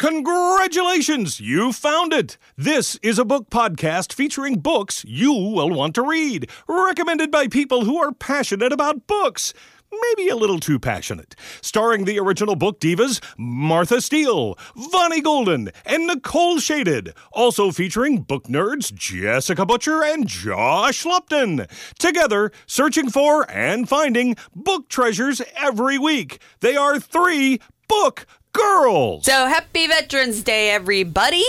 Congratulations, you found it! This is a book podcast featuring books you will want to read, recommended by people who are passionate about books. Maybe a little too passionate. Starring the original book divas Martha Steele, Vonnie Golden, and Nicole Shaded. Also featuring book nerds Jessica Butcher and Josh Lupton. Together, searching for and finding book treasures every week. They are three book girls. So happy Veterans Day, everybody!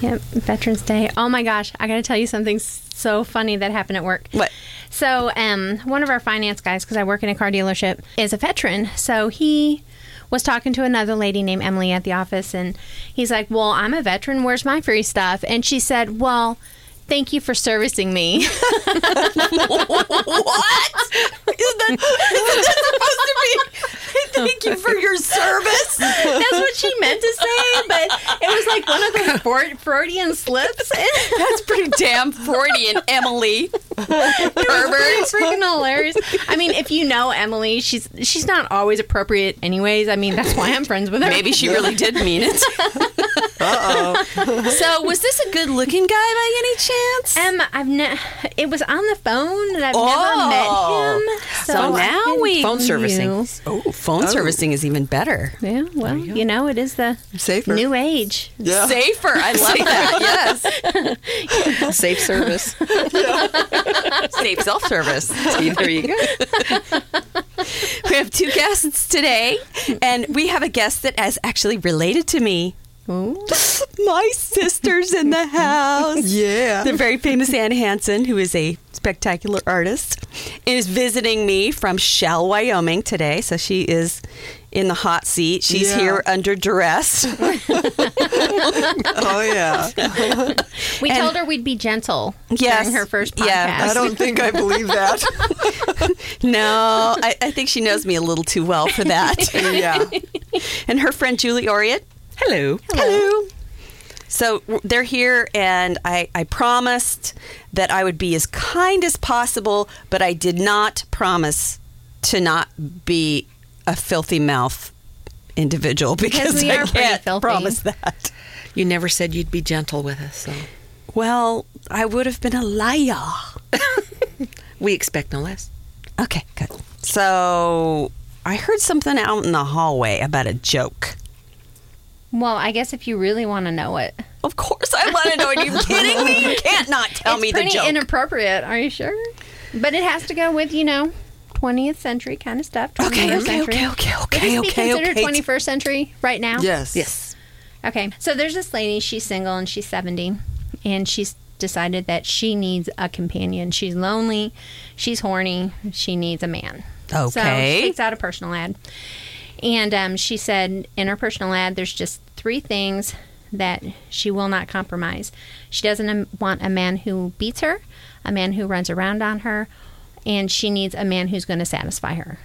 Yep, Veterans Day. Oh my gosh, I got to tell you something so funny that happened at work. What? So, um, one of our finance guys, because I work in a car dealership, is a veteran. So he was talking to another lady named Emily at the office, and he's like, "Well, I'm a veteran. Where's my free stuff?" And she said, "Well." Thank you for servicing me. what? Isn't that, isn't that supposed to be? Thank you for your service. That's what she meant to say, but it was like one of those Freu- Freudian slips. That's pretty damn Freudian, Emily. It was pretty freaking hilarious. I mean, if you know Emily, she's she's not always appropriate, anyways. I mean, that's why I'm friends with her. Maybe she really did mean it. Uh oh. So, was this a good-looking guy by any chance? Um, I've ne- it was on the phone, and I've Oh. never met him. So I now can we- Phone servicing. use- Oh, phone servicing is even better. Yeah, well, you, know, it is the Safer. new age. Yeah. Safer. I love that. Yes. Safe service. Safe self-service. See, there you go. we have two guests today, and we have a guest that is actually related to me. My sister's in the house. Yeah. The very famous Ann Hansen, who is a spectacular artist, is visiting me from Shell, Wyoming today. So she is in the hot seat. She's Yeah. here under duress. Oh yeah. We And- told her we'd be gentle Yes. during her first podcast. Yeah, I don't think I believe that. no, I, I think she knows me a little too well for that. yeah. and her friend Julie Oriot. Hello. Hello. So they're here, and I, I promised that I would be as kind as possible, but I did not promise to not be a filthy mouth individual because, we I are can't filthy. promise that. You never said you'd be gentle with us, so Well, I would have been a liar. we expect no less. Okay, good. So I heard something out in the hallway about a joke. Well, I guess if you really want to know it, Of course, I want to know. Are you kidding me? You can't not tell it's me the pretty joke. inappropriate. Are you sure? But it has to go with you know, 20th century kind of stuff. 21st Okay, okay, century. okay, okay, Would okay, this be okay, considered okay. 21st century right now? Yes. yes. Okay, so there's this lady. She's single and she's 70, and she's decided that she needs a companion. She's lonely, she's horny, she needs a man. Okay. So she takes out a personal ad, and um, she said in her personal ad, there's just three things that she will not compromise. She doesn't um, want a man who beats her, a man who runs around on her, and she needs a man who's going to satisfy her.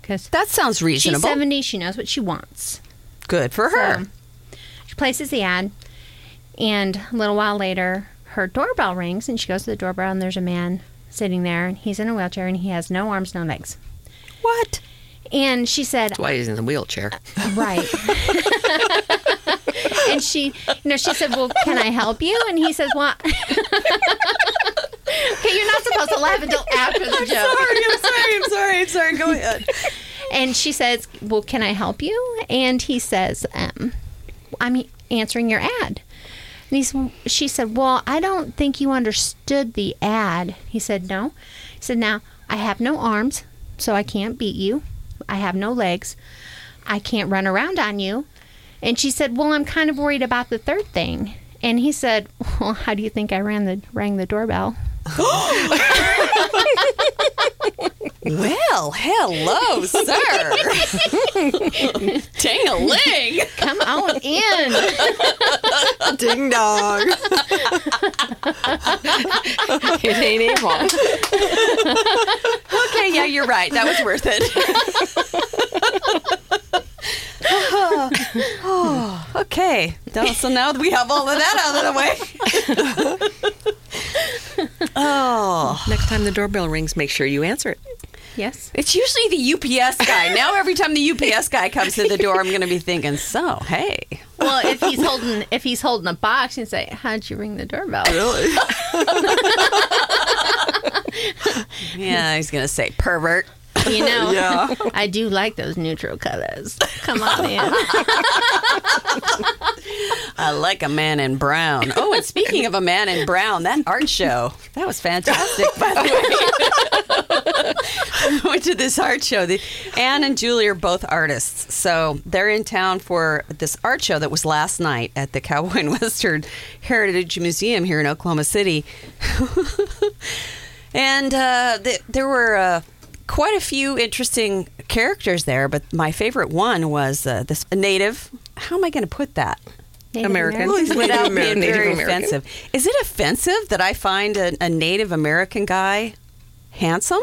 Because That sounds reasonable. she's 70, she knows what she wants. Good for her. So, she places the ad, and a little while later, her doorbell rings, and she goes to the doorbell, and there's a man sitting there, and he's in a wheelchair, and he has no arms, no legs. what? And she said, That's Why he's in the wheelchair? Right. and she, you know, she said, "Well, can I help you?" And he says, "What?" okay, you're not supposed to laugh until after the joke. Sorry, I'm sorry. I'm sorry. I'm sorry. Go ahead. And she says, "Well, can I help you?" And he says, um, "I'm answering your ad." And he's, she said, "Well, I don't think you understood the ad." He said, "No." He said, "Now I have no arms, so I can't beat you. I have no legs. I can't run around on you." And she said, "Well, I'm kind of worried about the third thing." And he said, "Well, how do you think I ran the rang the doorbell?" Well, hello, sir. Dang-a-ling. Come on in. Ding dong. It ain't Avon. okay, yeah, you're right. That was worth it. oh, okay. So now that we have all of that out of the way. oh, Next time the doorbell rings, make sure you answer it. Yes. It's usually the UPS guy. Now every time the UPS guy comes to the door, I'm going to be thinking, "So, hey." Well, if he's holding if he's holding a box, you say, "How'd you ring the doorbell?" Really? Yeah, he's going to say pervert. You know, Yeah. I do like those neutral colors. Come on in. I like a man in brown. Oh, and speaking of a man in brown, that art show, that was fantastic, by the way. I went to this art show. The, Anne and Julie are both artists. So they're in town for this art show that was last night at the Cowboy and Western Heritage Museum here in Oklahoma City. and uh, th- there were uh, quite a few interesting characters there, but my favorite one was uh, this native. How am I going to put that? Native American. American. Without American. being very American. offensive. Is it offensive that I find a, a Native American guy handsome?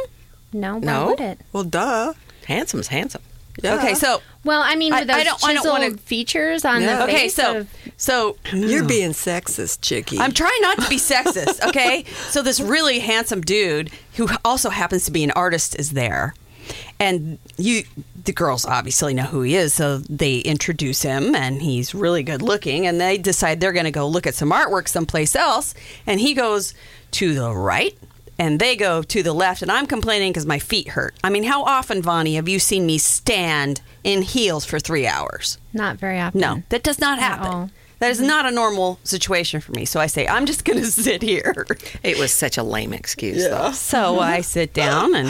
No, why No. would it? Well, duh. Handsome's handsome. Yeah. Okay, so Well, I mean, I- with those I don't- I don't chiseled wanna- features on Yeah. the okay, face so of- so you're being sexist, Chicky. I'm trying not to be sexist, okay? so this really handsome dude who also happens to be an artist is there. And you the girls obviously know who he is, so they introduce him and he's really good looking and they decide they're going to go look at some artwork someplace else and he goes to the right and they go to the left and I'm complaining cuz my feet hurt. I mean, how often, Vonnie, have you seen me stand in heels for 3 hours? not very often. No, that does not happen. That is not a normal situation for me. So I say, I'm just going to sit here. It was such a lame excuse, though. So I sit down, and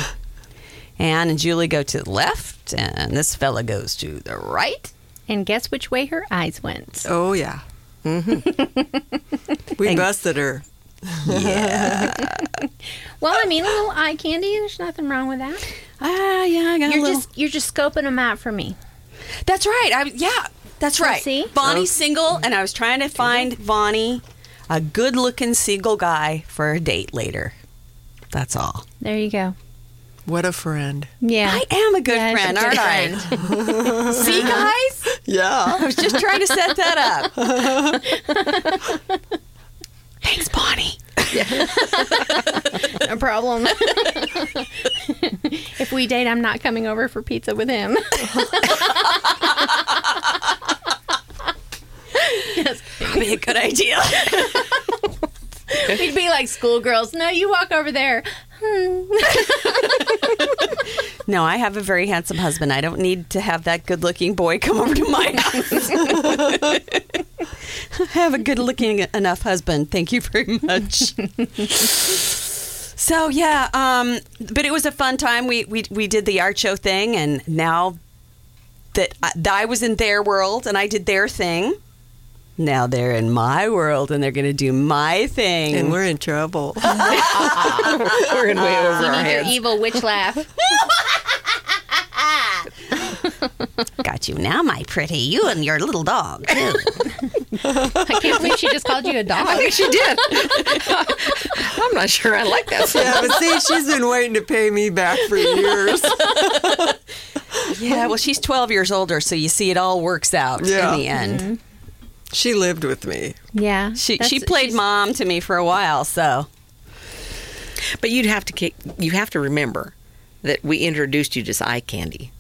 Anne and Julie go to the left, and this fella goes to the right. And guess which way her eyes went? oh yeah. Mm-hmm. we And- busted her. Well, I mean, a little eye candy. There's nothing wrong with that. Ah, yeah, I got a You're little. just you're just scoping them out for me. That's right. I yeah, that's right. see? Vonnie's single, and I was trying to find Vonnie a good-looking single guy for a date later. That's all. There you go. What a friend. Yeah, I am a good Yeah, friend, she's a aren't good I? See, guys, Yeah. I was just trying to set that up. Thanks, Vonnie. no problem. if we date, I'm not coming over for pizza with him. That's probably a good idea. We'd be like schoolgirls. No, you walk over there. No, I have a very handsome husband. I don't need to have that good looking boy come over to my house. I have a good looking enough husband. Thank you very much. so yeah, um, but it was a fun time. We, we we did the art show thing, and now that I, that I was in their world and I did their thing, now they're in my world and they're going to do my thing. And we're in trouble. We're in way over You our need your evil witch laugh. got you now, my pretty. You and your little dog too. I can't believe she just called you a dog. I think she did. I'm not sure I like that. So yeah, but see, she's been waiting to pay me back for years. Yeah, well, she's 12 years older, so you see, it all works out Yeah. in the end. Mm-hmm. She lived with me. Yeah, She she played mom to me for a while, so But you'd have to kick, you have to remember that we introduced you to eye candy.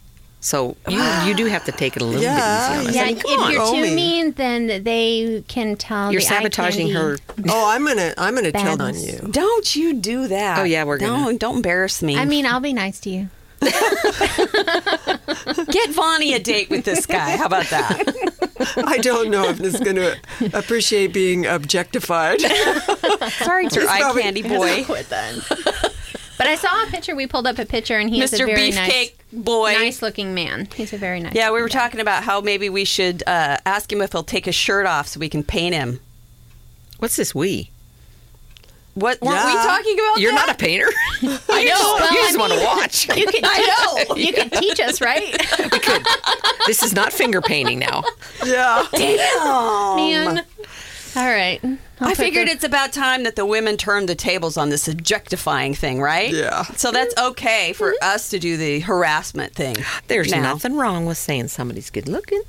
So you, you do have to take it a little Yeah, bit easy on us. Yeah, I mean, if on. you're too me. mean, then they can tell. You're the eye sabotaging candy- her. Oh, I'm gonna, I'm gonna tell on you. don't you do that. Oh, yeah, we're gonna. Don't, don't embarrass me. I mean, I'll be nice to you. get Vonnie a date with this guy. How about that? I don't know if this is gonna appreciate being objectified. Sorry, it's your eye probably- candy boy. Quit then. But I saw a picture. We pulled up a picture, and he's Mr. a very Beefcake boy. nice, nice-looking man. He's a very nice. Yeah, we were looking talking about how maybe we should uh, ask him if he'll take his shirt off so we can paint him. What's this we? What weren't we talking about? You're that? not a painter. I know. Well, you I just want to watch. You can. I know. You can teach us, right? We could. This is not finger painting now. yeah. Damn. Man. All right. I'll I figured the- it's about time that the women turned the tables on this objectifying thing, right? Yeah. So that's okay for mm-hmm. us to do the harassment thing. There's now. nothing wrong with saying somebody's good looking.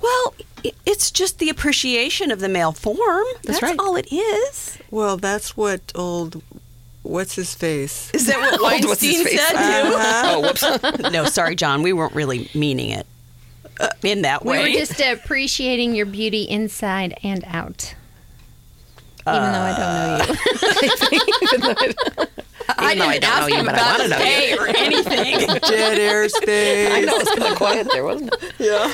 Well, i- it's just the appreciation of the male form. That's right. all it is. Well, that's what old what's his face? Is that what Old what's his Weinstein face? said too? Oh, whoops. no, sorry, John. We weren't really meaning it uh, in that way. We way. were just appreciating your beauty inside and out. Even though I don't know you. I Even though I didn't don't know you, but I wanna know you. or anything. Jet airspace. I know it's kind of quiet there, wasn't it? Yeah.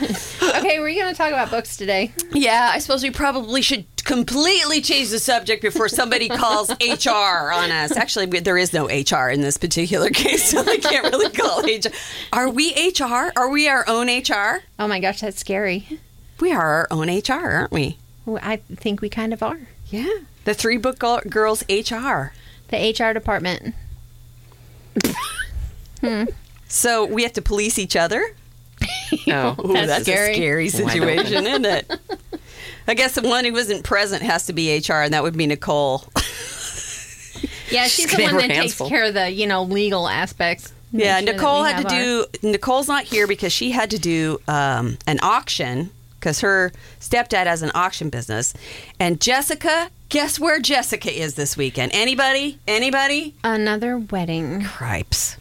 okay, we're going to talk about books today. yeah, I suppose we probably should completely change the subject before somebody calls HR on us. Actually, we- there is no HR in this particular case, so I can't really call HR. Are we HR? Are we our own HR? Oh my gosh, that's scary. We are our own HR, aren't we? Well, I think we kind of are. Yeah. The Three Book Girls HR. The HR department. So we have to police each other? Oh, Ooh, That's that's, scary. a scary situation, isn't it? I guess the one who wasn't present has to be HR, and that would be Nicole. Yeah, she's the one that takes full. care of the, you know, legal aspects. Yeah, sure Nicole had to have our- do. Nicole's not here because she had to do um, an auction because her stepdad has an auction business, and Jessica. Guess where Jessica is this weekend? Anybody? Anybody? another wedding. Cripes!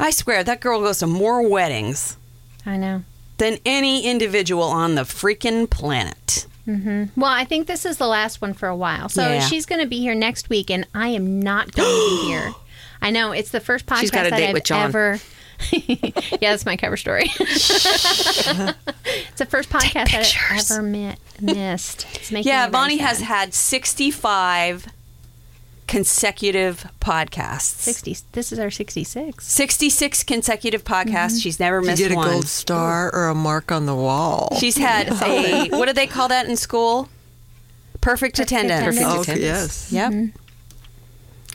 I swear that girl goes to more weddings I know. than any individual on the freaking planet. Mm-hmm. Well, I think this is the last one for a while. So Yeah. she's going to be here next week, and I am not going to be here. I know it's the first podcast She's got a that I've with John. ever. yeah, that's my cover story. it's the first podcast that pictures. I ever mi- missed. It's Yeah, Vonnie has had 65 consecutive podcasts. 60. This is our 66. 66 consecutive podcasts. Mm-hmm. She's never You missed get a one. gold star or a mark on the wall. She's had a what do they call that in school? Perfect attendance. attendance. oh, attendance. yes. Yep. Mm-hmm.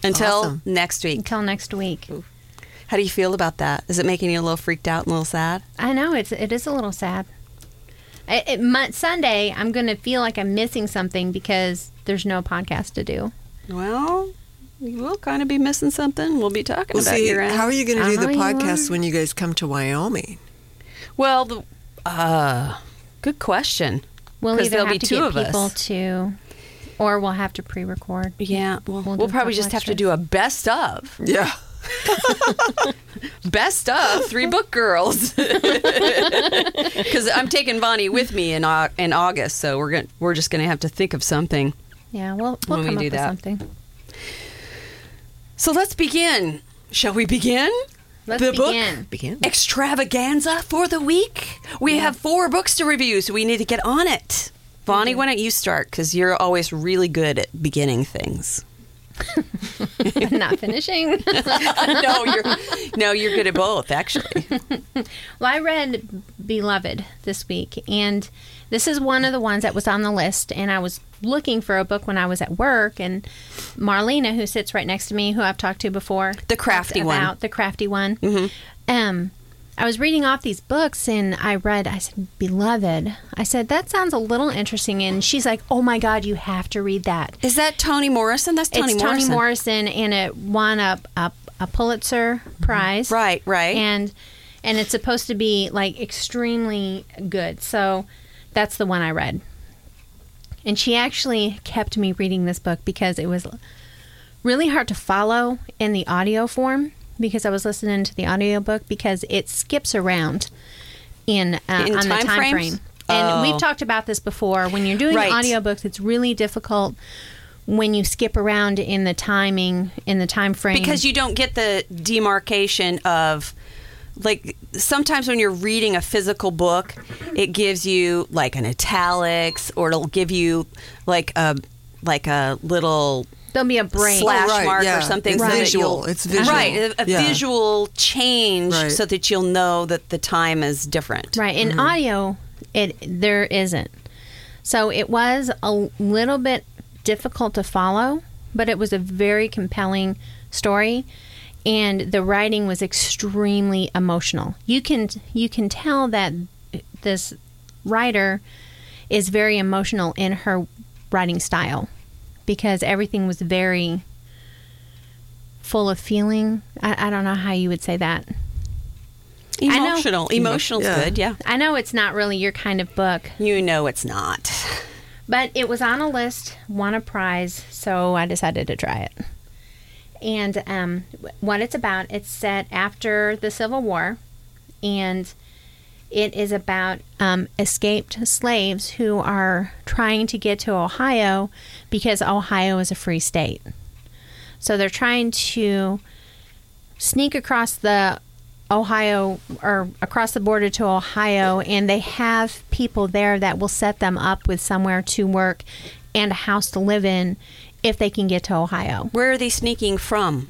Until Awesome. next week. Until next week. How do you feel about that? Is it making you a little freaked out and a little sad? I know it's it is a little sad. It, it, Mon- Sunday, I'm going to feel like I'm missing something because there's no podcast to do. Well, you will kind of be missing something. We'll be talking Well, about see, your end. how are you going to do the I you podcast when you guys come to Wyoming? well, the, uh, good question. We'll 'Cause either there'll have be to two get of us. people to, or we'll have to pre-record. Yeah, well, We'll we'll, do a probably couple just have to do a best of. Yeah. Best of three book girls. Because I'm taking Vonnie with me in Au- in August, so we're going we're just gonna have to think of something. Yeah, we'll we'll When we come up do with that. something. So let's begin. Shall we begin? Let's the book begin. Begin. extravaganza for the week. We have four books to review, so we need to get on it. Vonnie, mm-hmm. why don't you start? Because you're always really good at beginning things. Not finishing. no, you're no, you're good at both, actually. Well, I read Beloved this week, and this is one of the ones that was on the list. And I was looking for a book when I was at work, and Marlena, who sits right next to me, who I've talked to before, The crafty talked one. about the crafty one. Um, I was reading off these books, and I read. I said, "Beloved." I said that sounds a little interesting, and she's like, "Oh my God, you have to read that." Is that Toni Morrison? That's Toni it's Morrison. Toni Morrison, and it won a, a a Pulitzer Prize. Right, right. And and it's supposed to be like extremely good. So that's the one I read. And she actually kept me reading this book because it was really hard to follow in the audio form because I was listening to the audiobook because it skips around in, uh, In on the time time frames? frame. And Oh. we've talked about this before. When you're doing Right. audiobooks, it's really difficult when you skip around in the timing in the time frame because you don't get the demarcation of like sometimes when you're reading a physical book it gives you like an italics or it'll give you like a like a little there'll be a brain slash Oh, right, mark yeah. or something It's so that visual. you'll- It's visual. right a, a Yeah. visual change Right. so that you'll know that the time is different Right. In Mm-hmm. audio, it there isn't. So it was a little bit difficult to follow, but it was a very compelling story and the writing was extremely emotional. You can you can tell that this writer is very emotional in her writing style because everything was very full of feeling. I, I don't know how you would say that. know- emotional emotional's Yeah. good yeah I know it's not really your kind of book, you know it's not but it was on a list, won a prize, so I decided to try it. And um, what it's about, it's set after the Civil War, and it is about um, escaped slaves who are trying to get to Ohio because Ohio is a free state. So they're trying to sneak across the Ohio or across the border to Ohio, and they have people there that will set them up with somewhere to work and a house to live in if they can get to Ohio. Where are they sneaking from?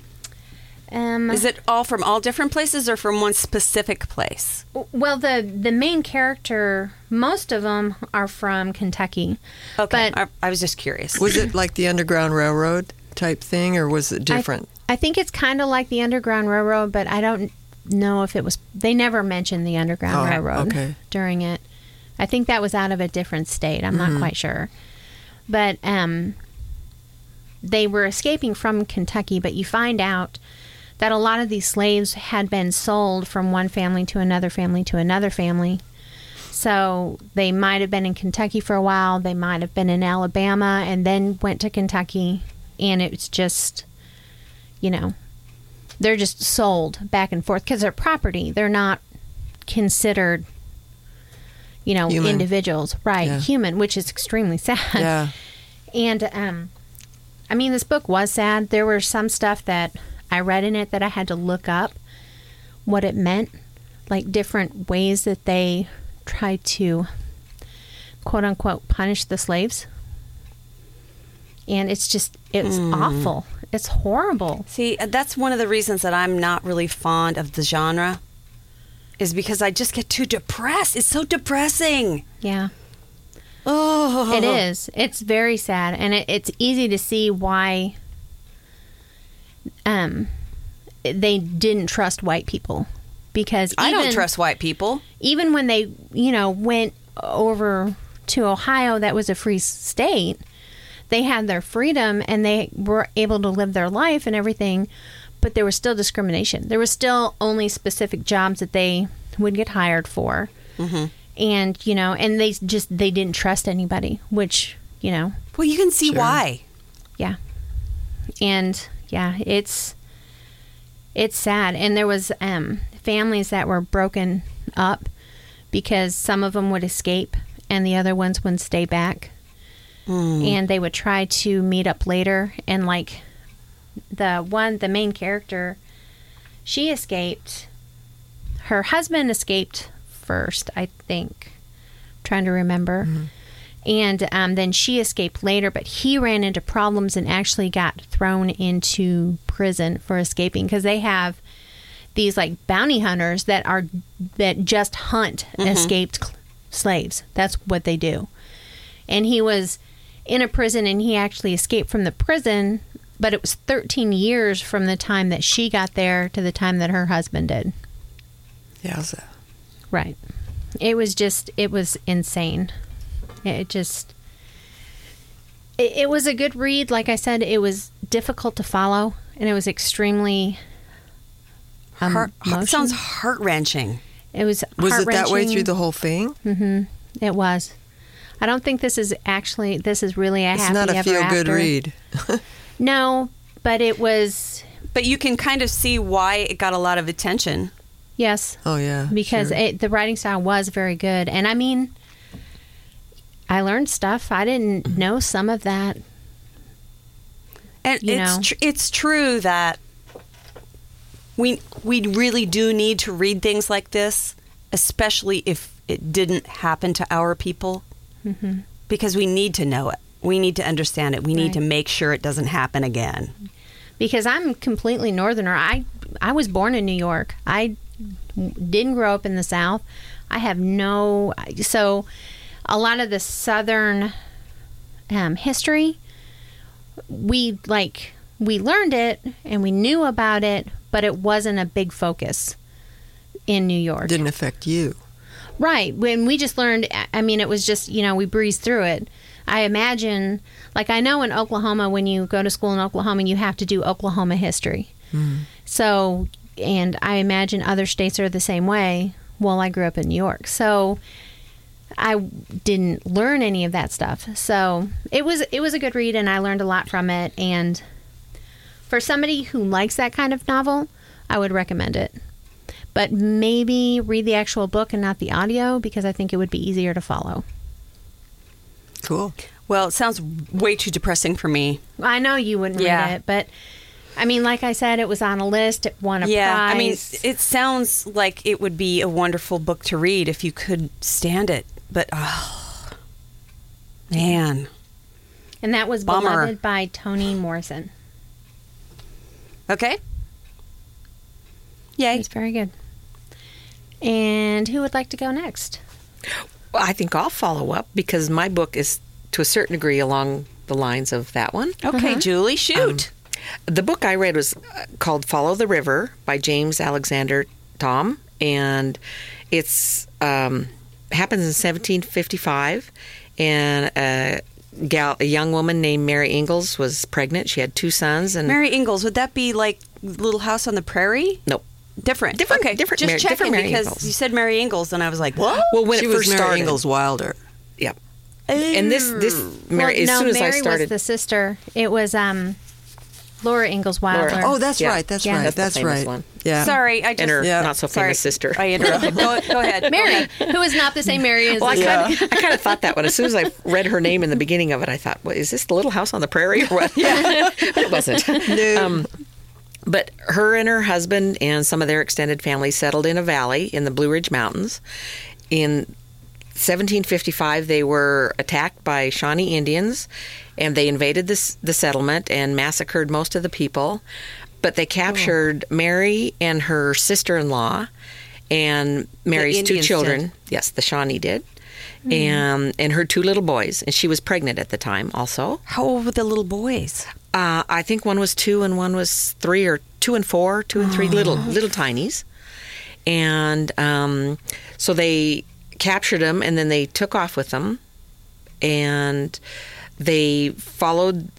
Um, Is it all from all different places or from one specific place? well, the the main character, most of them are from Kentucky. Okay, But I, I was just curious. Was it like the Underground Railroad type thing, or was it different? I, I think it's kind of like the Underground Railroad, but I don't know if it was. They never mentioned the Underground Oh, Railroad okay. during it. I think that was out of a different state. I'm not quite sure, but um, they were escaping from Kentucky. But you find out that a lot of these slaves had been sold from one family to another family to another family. So they might have been in Kentucky for a while. They might have been in Alabama and then went to Kentucky. And it's just, you know, they're just sold back and forth because they're property. They're not considered, you know, Human. individuals, right? Yeah. Human, which is extremely sad. Yeah. And um, I mean, this book was sad. There were some stuff that I read in it that I had to look up what it meant, like different ways that they tried to quote unquote punish the slaves. And it's just, it's awful. It's horrible. See, uh, that's one of the reasons that I'm not really fond of the genre, is because I just get too depressed. It's so depressing. Yeah. Oh, It is. It's very sad, and it, it's easy to see why um, they didn't trust white people because I don't trust white people. Even when they, you know, went over to Ohio, that was a free state. They had their freedom and they were able to live their life and everything, but there was still discrimination. There was still only specific jobs that they would get hired for and you know and they just they didn't trust anybody which you know Well, you can see Sure. why. yeah and yeah it's it's sad. And there was um families that were broken up because some of them would escape and the other ones would stay back. And they would try to meet up later and like the one the main character she escaped. Her husband escaped first i think. Trying to remember and um, then she escaped later but he ran into problems and actually got thrown into prison for escaping. Because they have these like bounty hunters that are that just hunt escaped cl- slaves. That's what they do. And he was in a prison and he actually escaped from the prison but it was 13 years from the time that she got there to the time that her husband did. Yeah. so- right. It was just it was insane it just it, it was a good read like i said it was difficult to follow and it was extremely um, Heart, emotion- sounds heart wrenching. it was Was it that way through the whole thing? Mm-hmm. It was i don't think this is actually this is really a It's happy not a ever feel good after. read. no but it was But you can kind of see why it got a lot of attention. yes Oh yeah. because sure. it, the writing style was very good and i mean i learned stuff i didn't know some of that And You it's know. tr- it's true that we we really do need to read things like this, especially if it didn't happen to our people, Mm-hmm. because we need to know it. We need to understand it. We need Right. to make sure it doesn't happen again. because i'm completely northerner i i was born in new york i didn't grow up in the south i have no so a lot of the southern um, history we like we learned it and we knew about it but it wasn't a big focus in new york didn't affect you. Right. When we just learned, I mean, it was just, you know, we breezed through it. I imagine, like, I know in Oklahoma, when you go to school in Oklahoma, you have to do Oklahoma history. So, and I imagine other states are the same way. Well, I grew up in New York. So, I didn't learn any of that stuff. So, it was it was a good read and I learned a lot from it and For somebody who likes that kind of novel, I would recommend it. But maybe read the actual book and not the audio because I think it would be easier to follow. Cool. Well, it sounds way too depressing for me. I know you wouldn't Yeah. read it, but I mean, like I said, it was on a list. It won a yeah, prize. I mean, it sounds like it would be a wonderful book to read if you could stand it. But oh, man, and that was Bummer. beloved by Toni Morrison. okay. Yay! It's very good. And who would like to go next? Well, I think I'll follow up because my book is to a certain degree along the lines of that one. Okay, Julie, shoot. The book I read was uh, called Follow the River by James Alexander Thom, and it's um, happens in 1755, and a gal, a young woman named Mary Ingalls was pregnant. She had two sons, and Mary Ingalls, would that be like Little House on the Prairie? nope. Different. Different- Okay, different Just Mary- checking different Mary because Ingalls. you said Mary Ingalls, and I was like, what? Well, when she it was first Mary started, Ingalls Wilder. yeah. And this this Mary, well, as no, soon as Mary I started, was the sister. It was um, Laura Ingalls Wilder. Laura. Oh, that's Yeah. right. That's Yeah. right. That's That's, famous right. one. Yeah. Sorry, I just and her Yeah. not so Sorry, famous sister. I interrupted. go, go ahead. Mary, ahead. who is not the same Mary as Well, I kind, of, I kind of thought that one. As soon as I read her name in the beginning of it, I thought, "What is this? The Little House on the Prairie?" Or what? Yeah, it wasn't. Um, but her and her husband and some of their extended family settled in a valley in the Blue Ridge Mountains. In 1755, they were attacked by Shawnee Indians, and they invaded this, the settlement and massacred most of the people. But they captured Mary and her sister-in-law, and Mary's two children. did. Yes, the Shawnee did, and and her two little boys, and she was pregnant at the time also. How old were the little boys? Uh, I think one was two and one was three, or two and four, two and three, little little tinies, and um, so they captured them and then they took off with them, and they followed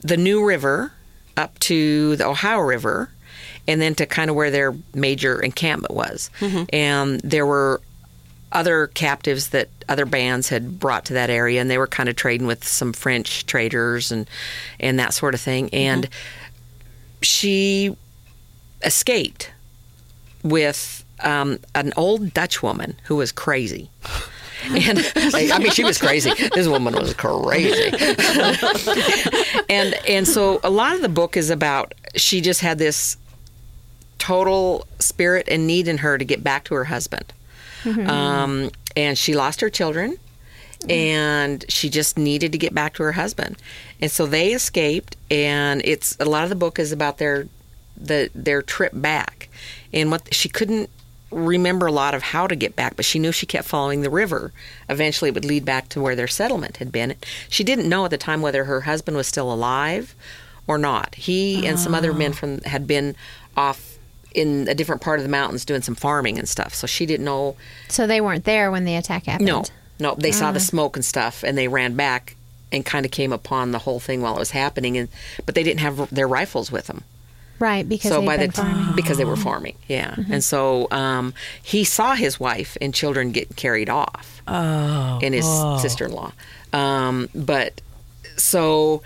the New River up to the Ohio River, and then to kind of where their major encampment was, and there were other captives that other bands had brought to that area, and they were kind of trading with some French traders and and that sort of thing. And she escaped with um, an old Dutch woman who was crazy. And I mean, she was crazy. This woman was crazy. and and so a lot of the book is about she just had this total spirit and need in her to get back to her husband. Um, and she lost her children and she just needed to get back to her husband. And so they escaped and it's a lot of the book is about their the their trip back and what she couldn't remember a lot of how to get back, but she knew she kept following the river. Eventually, it would lead back to where their settlement had been. She didn't know at the time whether her husband was still alive or not. He and some other men from had been off in a different part of the mountains doing some farming and stuff. So she didn't know. So they weren't there when the attack happened. No, no, they saw the ah. smoke and stuff, and they ran back and kind of came upon the whole thing while it was happening. And but they didn't have their rifles with them Right, because so they'd by the been farming. because they were farming, yeah. And so um, he saw his wife and children get carried off, oh, and his sister-in-law. Um, but so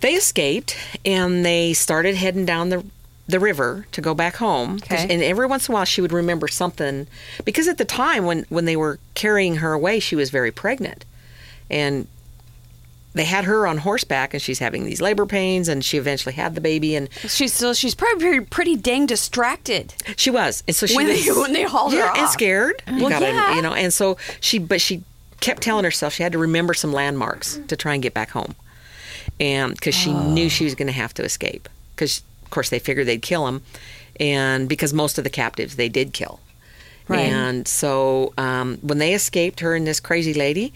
they escaped and they started heading down the the river to go back home. Okay. And every once in a while, she would remember something because at the time when when they were carrying her away, she was very pregnant, and they had her on horseback, and she's having these labor pains, and she eventually had the baby, and She's still she's probably pretty, dang distracted. she was, and so she When was they- when they hauled her yeah, and off. scared. You Well, gotta- yeah. you know, and so she, but she kept telling herself she had to remember some landmarks to try and get back home, and because she knew she was going to have to escape, because of course they figured they'd kill him, and because most of the captives they did kill, Right. and so um, when they escaped, her and this crazy lady,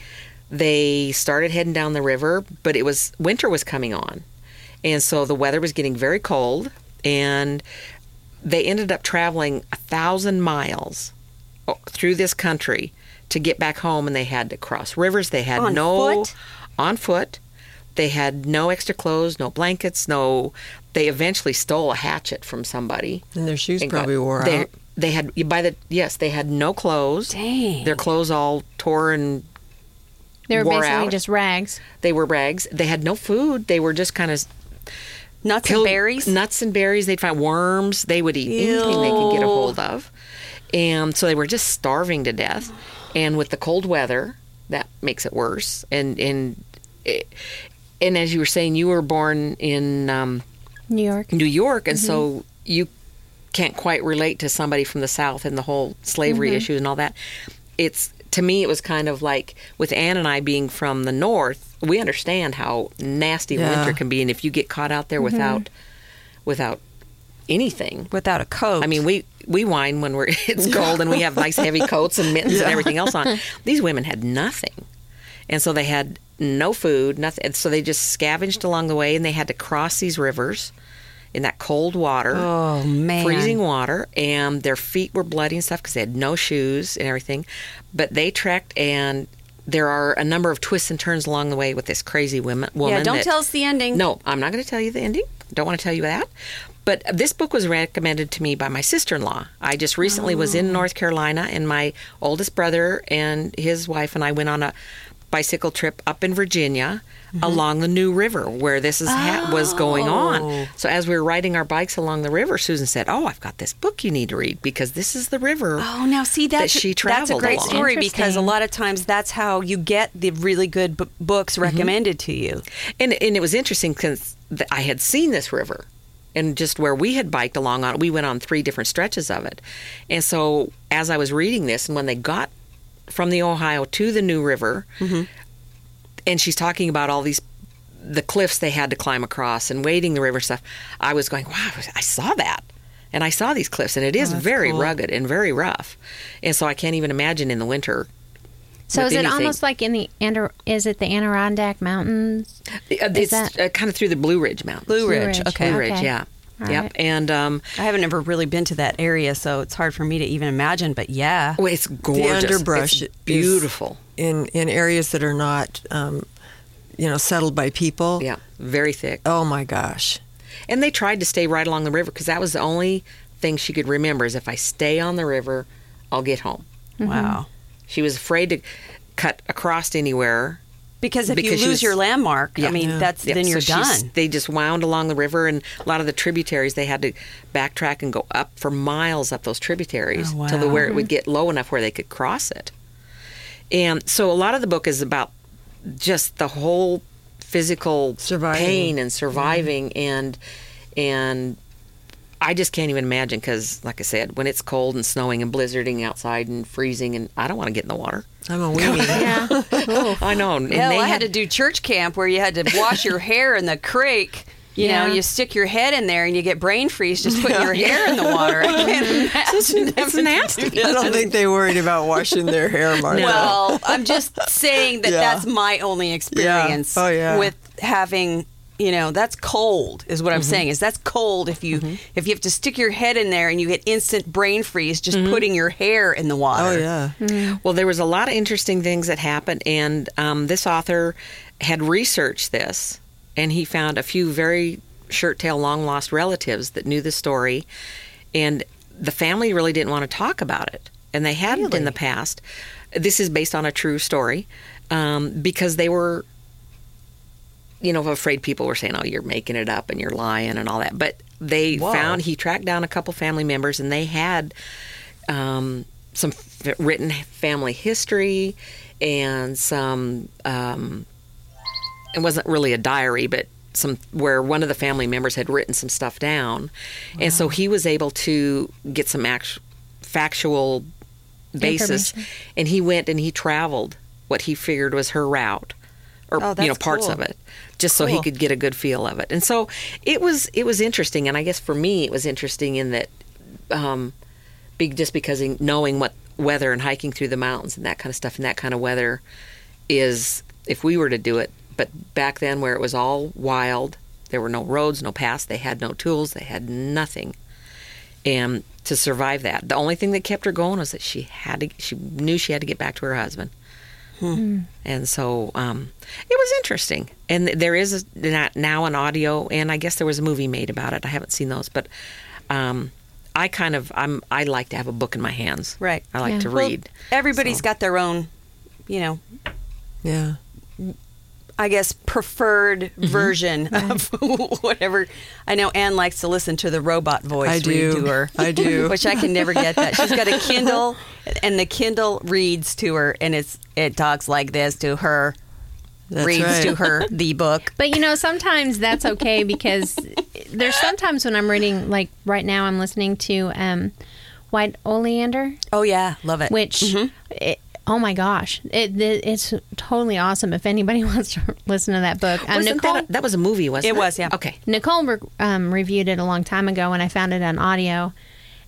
they started heading down the river, but it was winter was coming on, and so the weather was getting very cold, and they ended up traveling a thousand miles uh, through this country to get back home, and they had to cross rivers. They had On no foot? on foot. They had no extra clothes, no blankets, no. They eventually stole a hatchet from somebody. And their shoes and got- probably wore they, out. They had by the yes, they had no clothes. Dang. Their clothes all tore and They were wore basically out. just rags. they were rags. They had no food. They were just kind of Nuts Pil- and berries. nuts and berries. They'd find worms. They would eat anything they could get a hold of, and so they were just starving to death. And with the cold weather, that makes it worse. And and it, and as you were saying, you were born in um, New York. New York, and so you can't quite relate to somebody from the South and the whole slavery issue and all that. It's to me, it was kind of like with Ann and I being from the North, we understand how nasty Yeah. winter can be, and if you get caught out there mm-hmm. without without anything, without a coat. I mean, we we whine when we're it's cold and we have nice heavy coats and mittens and everything else on. These women had nothing, and so they had no food, nothing. And so they just scavenged along the way, and they had to cross these rivers in that cold water, Oh, man. freezing water, and their feet were bloody and stuff because they had no shoes and everything. But they trekked and. There are a number of twists and turns along the way with this crazy woman. woman yeah, don't that- tell us the ending. no, I'm not going to tell you the ending. Don't want to tell you that. But this book was recommended to me by my sister in law. I just recently was in oh. North Carolina, and my oldest brother and his wife and I went on a bicycle trip up in Virginia along the New River where this is ha- was going on. So as we were riding our bikes along the river, Susan said, "Oh, I've got this book you need to read because this is the river." Oh, now see that that's she that's a great along. story because a lot of times that's how you get the really good b- books Mm-hmm. recommended to you. And and it was interesting because I had seen this river, and just where we had biked along on it, we went on three different stretches of it. And so as I was reading this, and when they got from the Ohio to the New River, and she's talking about all these the cliffs they had to climb across and wading the river stuff, I was going, wow, I saw that. And I saw these cliffs, and it is very cool. rugged and very rough. And so I can't even imagine in the winter. So with is it anything. almost like in the Adir- is it the Adirondack Mountains? Uh, It's that- uh, kind of through the Blue Ridge Mountains. Blue Blue Ridge. Ridge, Okay. Blue Ridge, Okay. yeah. All yep. right. And um, I haven't ever really been to that area, so it's hard for me to even imagine. But yeah, well, it's gorgeous. The underbrush It's beautiful. in in areas that are not, um, you know, settled by people. Yeah, very thick. Oh my gosh. And they tried to stay right along the river because that was the only thing she could remember is if I stay on the river, I'll get home. wow. She was afraid to cut across anywhere. Because if Because you lose was- your landmark, I mean, Yeah. that's Yep, then you're she's- done. They just wound along the river, and a lot of the tributaries they had to backtrack and go up for miles up those tributaries Oh, till the where it would get low enough where they could cross it. And so a lot of the book is about just the whole physical Surviving. pain and surviving mm-hmm. and and I just can't even imagine because, like I said, when it's cold and snowing and blizzarding outside and freezing, and I don't want to get in the water. I'm a weenie. Yeah. I know. And Yeah, they I had to do church camp where you had to wash your hair in the creek. You Yeah. know, you stick your head in there and you get brain freeze just putting your hair in the water. I can't imagine. it's nasty. I don't think they worried about washing their hair, Martha. Well, I'm just saying that Yeah. that's my only experience Oh, yeah. with having. You know, that's cold is what I'm saying. Is that's cold if you if you have to stick your head in there and you get instant brain freeze just putting your hair in the water. Oh yeah. Well, there was a lot of interesting things that happened, and um, this author had researched this, and he found a few very shirt tail long lost relatives that knew the story, and the family really didn't want to talk about it, and they hadn't in the past. This is based on a true story, um, because they were, you know, afraid people were saying, "Oh, you're making it up and you're lying and all that," but they Whoa. found he tracked down a couple family members, and they had um, some f- written family history and some um, it wasn't really a diary but some where one of the family members had written some stuff down. And so he was able to get some act- factual basis and he went and he traveled. What he figured was her route or Oh, you know parts cool. of it just so he could get a good feel of it. And so it was it was interesting. And i guess for me it was interesting in that um, be, just because in knowing what weather and hiking through the mountains and that kind of stuff and that kind of weather is if we were to do it but back then where it was all wild there were no roads no paths they had no tools they had nothing. And to survive that the only thing that kept her going was that she had to she knew she had to get back to her husband and so um, it was interesting and there is a, now an audio and i guess there was a movie made about it i haven't seen those but um, i kind of i'm i like to have a book in my hands Right. i like Yeah. to Well, read everybody's So- got their own, you know, Yeah. I guess, preferred version of whatever. I know Anne likes to listen to the robot voice I read do. to her. I do. Which I can never get that. She's got a Kindle, and the Kindle reads to her, and it's it talks like this to her, That's reads right. to her the book. But you know, sometimes that's okay because there's sometimes when I'm reading, like right now, I'm listening to um, White Oleander, Oh yeah, love it. which, it, oh my gosh, it, it, it's totally awesome. If anybody wants to listen to that book, um, Wasn't Nicole, that, a- that was a movie, wasn't It it? was, yeah. Okay. Nicole re- um, reviewed it a long time ago, and I found it on audio.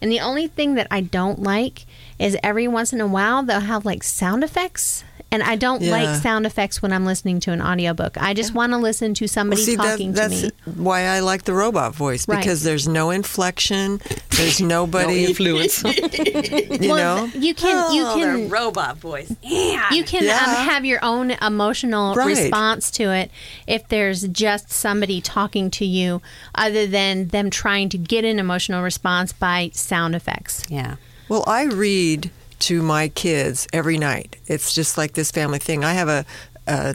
And the only thing that I don't like is every once in a while they'll have like sound effects. And I don't Yeah. like sound effects when I'm listening to an audiobook. I just want to listen to somebody Well, see, talking that's to me. why I like the robot voice Right. because there's no inflection, there's No nobody, influence. you know. you can you oh, can the robot voice. Yeah. you can Yeah. um, have your own emotional Right. response to it if there's just somebody talking to you other than them trying to get an emotional response by sound effects. yeah. Well, I read to my kids every night. It's just like this family thing. I have a, a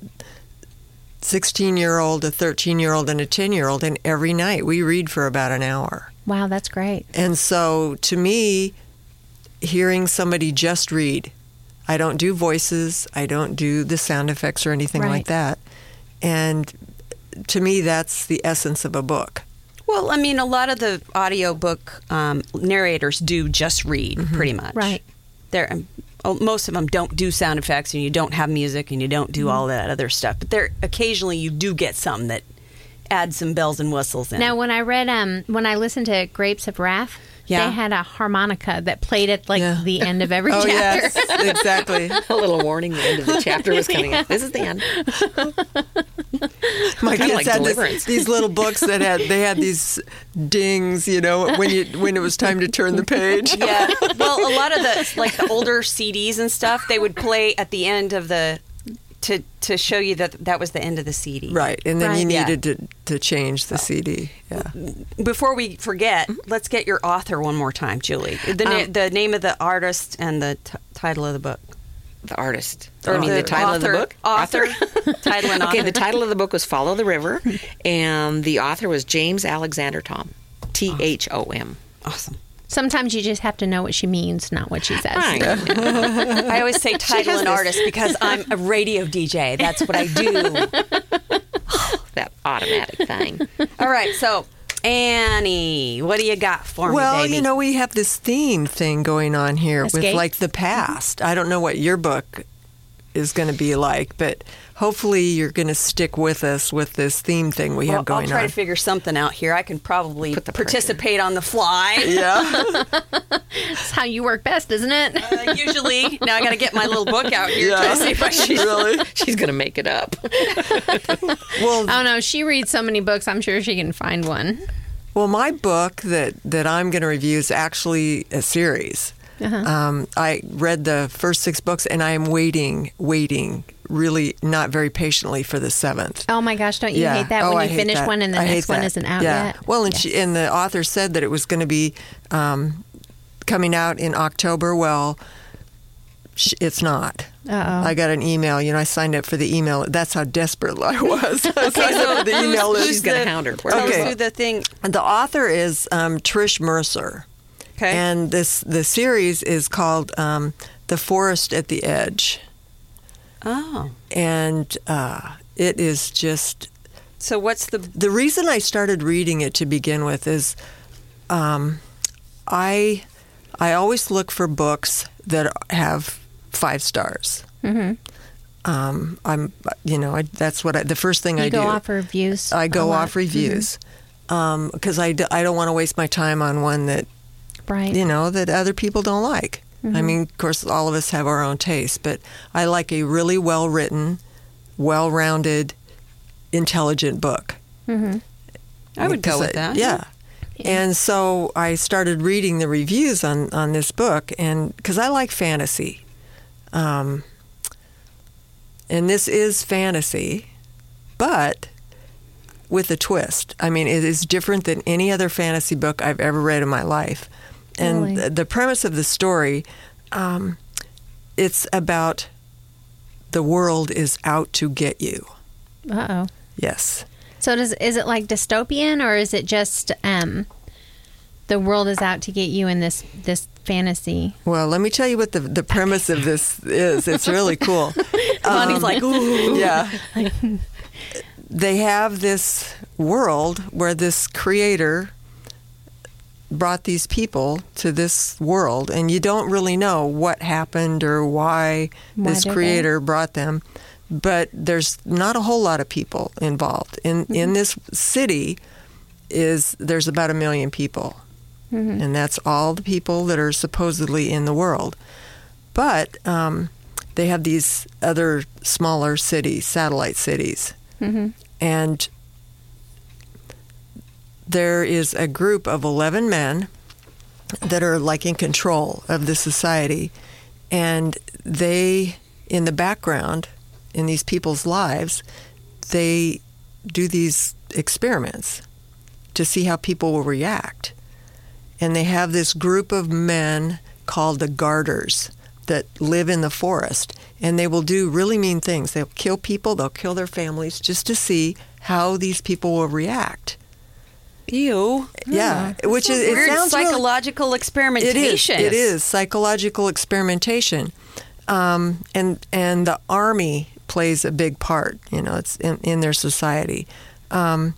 16 year old, a 13 year old, and a 10 year old, and every night we read for about an hour. Wow, that's great. And so to me, hearing somebody just read, I don't do voices, I don't do the sound effects or anything Right. like that. And to me, that's the essence of a book. Well, I mean, a lot of the audiobook um, narrators do just read, pretty much. Right. They're, um, oh, most of them don't do sound effects, and you don't have music, and you don't do all that other stuff. But there, occasionally, you do get some that add some bells and whistles in. Now, when I read, um, when I listened to Grapes of Wrath, Yeah. they had a harmonica that played at like Yeah. the end of every Oh, chapter. yes, exactly. a little warning. The end of the chapter was coming up. This is the end. My kids like had this, these little books that had they had these dings, you know, when you when it was time to turn the page. yeah. Well, a lot of the like the older CDs and stuff, they would play at the end of the to to show you that that was the end of the CD. Right, and then Right. you Yeah. needed to, to change the CD. Yeah. Before we forget, let's get your author one more time, Julie. The na- Um, the name of the artist and the t- title of the book. The artist. Or I mean, the, title of the author- book? Author. title and author. Okay, the title of the book was Follow the River, and the author was James Alexander Thom. T H O M. Awesome. Sometimes you just have to know what she means, not what she says. Right. I always say title and artist because I'm a radio DJ. That's what I do. Oh, that automatic thing. All right, so Annie, what do you got for me, Well, you know, we have this theme thing going on here with like the past. I don't know what your book is going to be like, but hopefully you're going to stick with us with this theme thing we Well, have going on. I'll try on. to figure something out here. I can probably Put the pressure. participate on the fly. yeah. That's how you work best, isn't it? Uh, usually, now I got to get my little book out here. Yeah. To see if I can. really? She's going to make it up. Well, I don't know. she reads so many books. I'm sure she can find one. Well, my book that, that I'm going to review is actually a series. Uh-huh. Um, I read the first six books, and I am waiting, waiting, really not very patiently for the seventh. Oh my gosh, don't you hate that Oh, when you hate finish that. one and the I next one isn't out yeah. yet? Well, and, Yes. she, and the author said that it was going to be um, coming out in October. Well, sh- it's not. Uh-oh. I got an email. You know, I signed up for the email. That's how desperate I was. I signed up for the email list. She's going to hound her. Where Tell is us Okay. who the thing. The author is um, Trish Mercer. Okay. And this the series is called um, "The Forest at the Edge," oh, and uh, it is just so what's the? the reason I started reading it to begin with is um, I I always look for books that have five stars. Mm-hmm. Um, I'm you know I, that's what I, the first thing I do. You I go do. off reviews. I a go off reviews because I, d- I don't want to waste my time on one that Right. you know that other people don't like. I mean, of course, all of us have our own tastes, but I like a really well written, well rounded, intelligent book. I would go with I- that. Yeah. And so I started reading the reviews on, on this book, and because I like fantasy, um, and this is fantasy, but with a twist. I mean, it is different than any other fantasy book I've ever read in my life. And Really? the, premise of the story, um, it's about the world is out to get you. Uh oh. Yes. So does is it like dystopian or is it just um the world is out to get you in this this fantasy? Well, let me tell you what the, the premise of this is. It's really cool. Vonnie's like, ooh. yeah. they have this world where this creator brought these people to this world, and you don't really know what happened or why, Why this creator brought them. But there's not a whole lot of people involved. In in mm-hmm. this city is there's about a million people. Mm-hmm. And that's all the people that are supposedly in the world. But um, they have these other smaller cities, satellite cities. Mm-hmm. And there is a group of 11 men that are like in control of the society. And they, in the background, in these people's lives, they do these experiments to see how people will react. And they have this group of men called the Garters that live in the forest. And they will do really mean things. They'll kill people, they'll kill their families just to see how these people will react. Ew. Yeah, which is it Weird sounds psychological it is. experimentation. It is psychological experimentation, um, and and the army plays a big part. You know, it's in, in their society, um,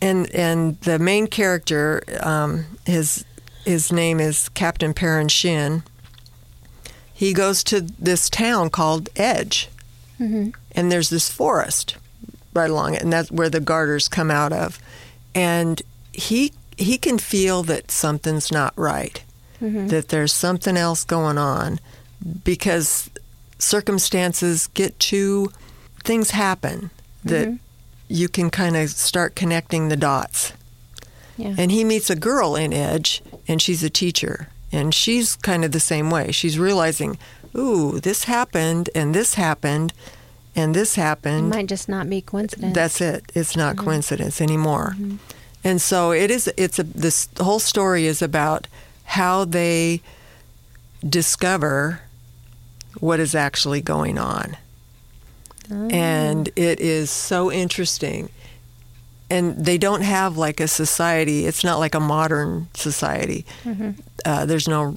and and the main character, um, his his name is Captain Perrin Shin. He goes to this town called Edge, and there's this forest right along it, and that's where the garters come out of. And he he can feel that something's not right, mm-hmm. that there's something else going on, because circumstances get too things happen that mm-hmm. you can kind of start connecting the dots. Yeah. And he meets a girl in Edge, and she's a teacher. And she's kind of the same way. She's realizing, ooh, this happened, and this happened, and this It happened. might just not be coincidence. That's it. It's not mm-hmm. coincidence anymore. Mm-hmm. And so it is. It's a. This whole story is about how they discover what is actually going on, oh. and it is so interesting. And they don't have like a society. It's not like a modern society. Mm-hmm. Uh, there's no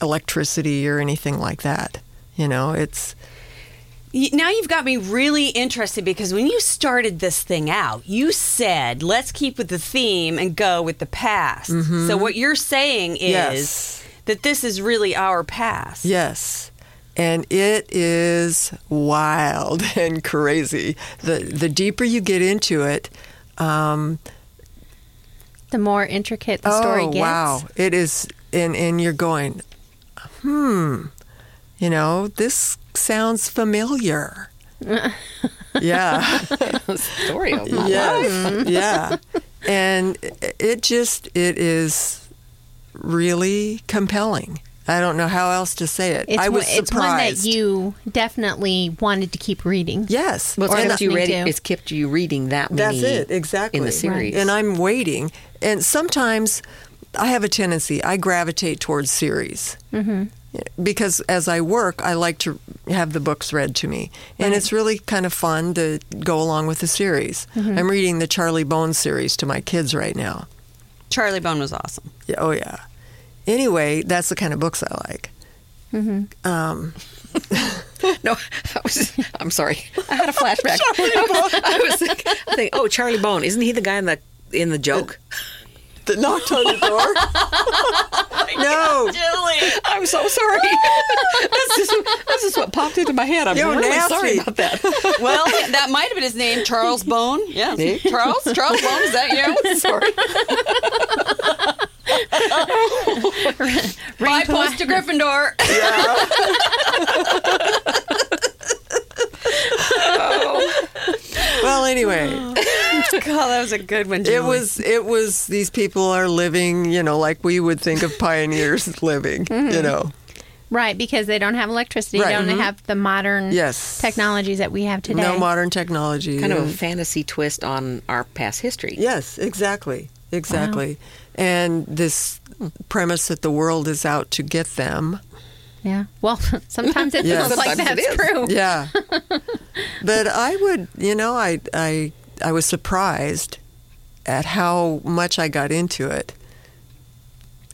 electricity or anything like that. You know, it's Now you've got me really interested because when you started this thing out, you said, let's keep with the theme and go with the past. So what you're saying is Yes. that this is really our past. Yes. And it is wild and crazy. The the deeper you get into it, um, the more intricate the story oh gets. wow, it is. And and you're going, hmm, you know, this sounds familiar. yeah. Story of my life. yeah. And it just it is really compelling. I don't know how else to say it. It's, I was one, it's one that you definitely wanted to keep reading. Yes. Well, it's kept you listening ready. to. It's kept you reading that many. That's it, exactly. in the series. And I'm waiting. And sometimes I have a tendency, I gravitate towards series. Mm-hmm. Because as I work, I like to have the books read to me. And it's really kind of fun to go along with the series. I'm reading the Charlie Bone series to my kids right now. Charlie Bone was awesome. Yeah, oh, yeah. Anyway, that's the kind of books I like. Um, No, I was. I'm sorry. I had a flashback. I was, I was thinking, oh, Charlie Bone. Isn't he the guy in the in the joke? That knocked on the door? no. Oh Julie! I'm so sorry. that's just this is what popped into my head. I'm You're really sorry about that. Well, that might have been his name, Charles Bone. Yes. Charles? Charles Bone, is that you? sorry. Five points to Gryffindor. Well, anyway. God, that was a good one, Julie. It was it was these people are living, you know, like we would think of pioneers living, you know. Right, because they don't have electricity, Right. don't Mhm. have the modern Yes. technologies that we have today. No modern technology. Kind of a fantasy twist on our past history. Yes, exactly. Exactly. And this premise that the world is out to get them. Yeah. Well, sometimes it Yes. feels like Sometimes that's true. Yeah. but I would, you know, I I I was surprised at how much I got into it.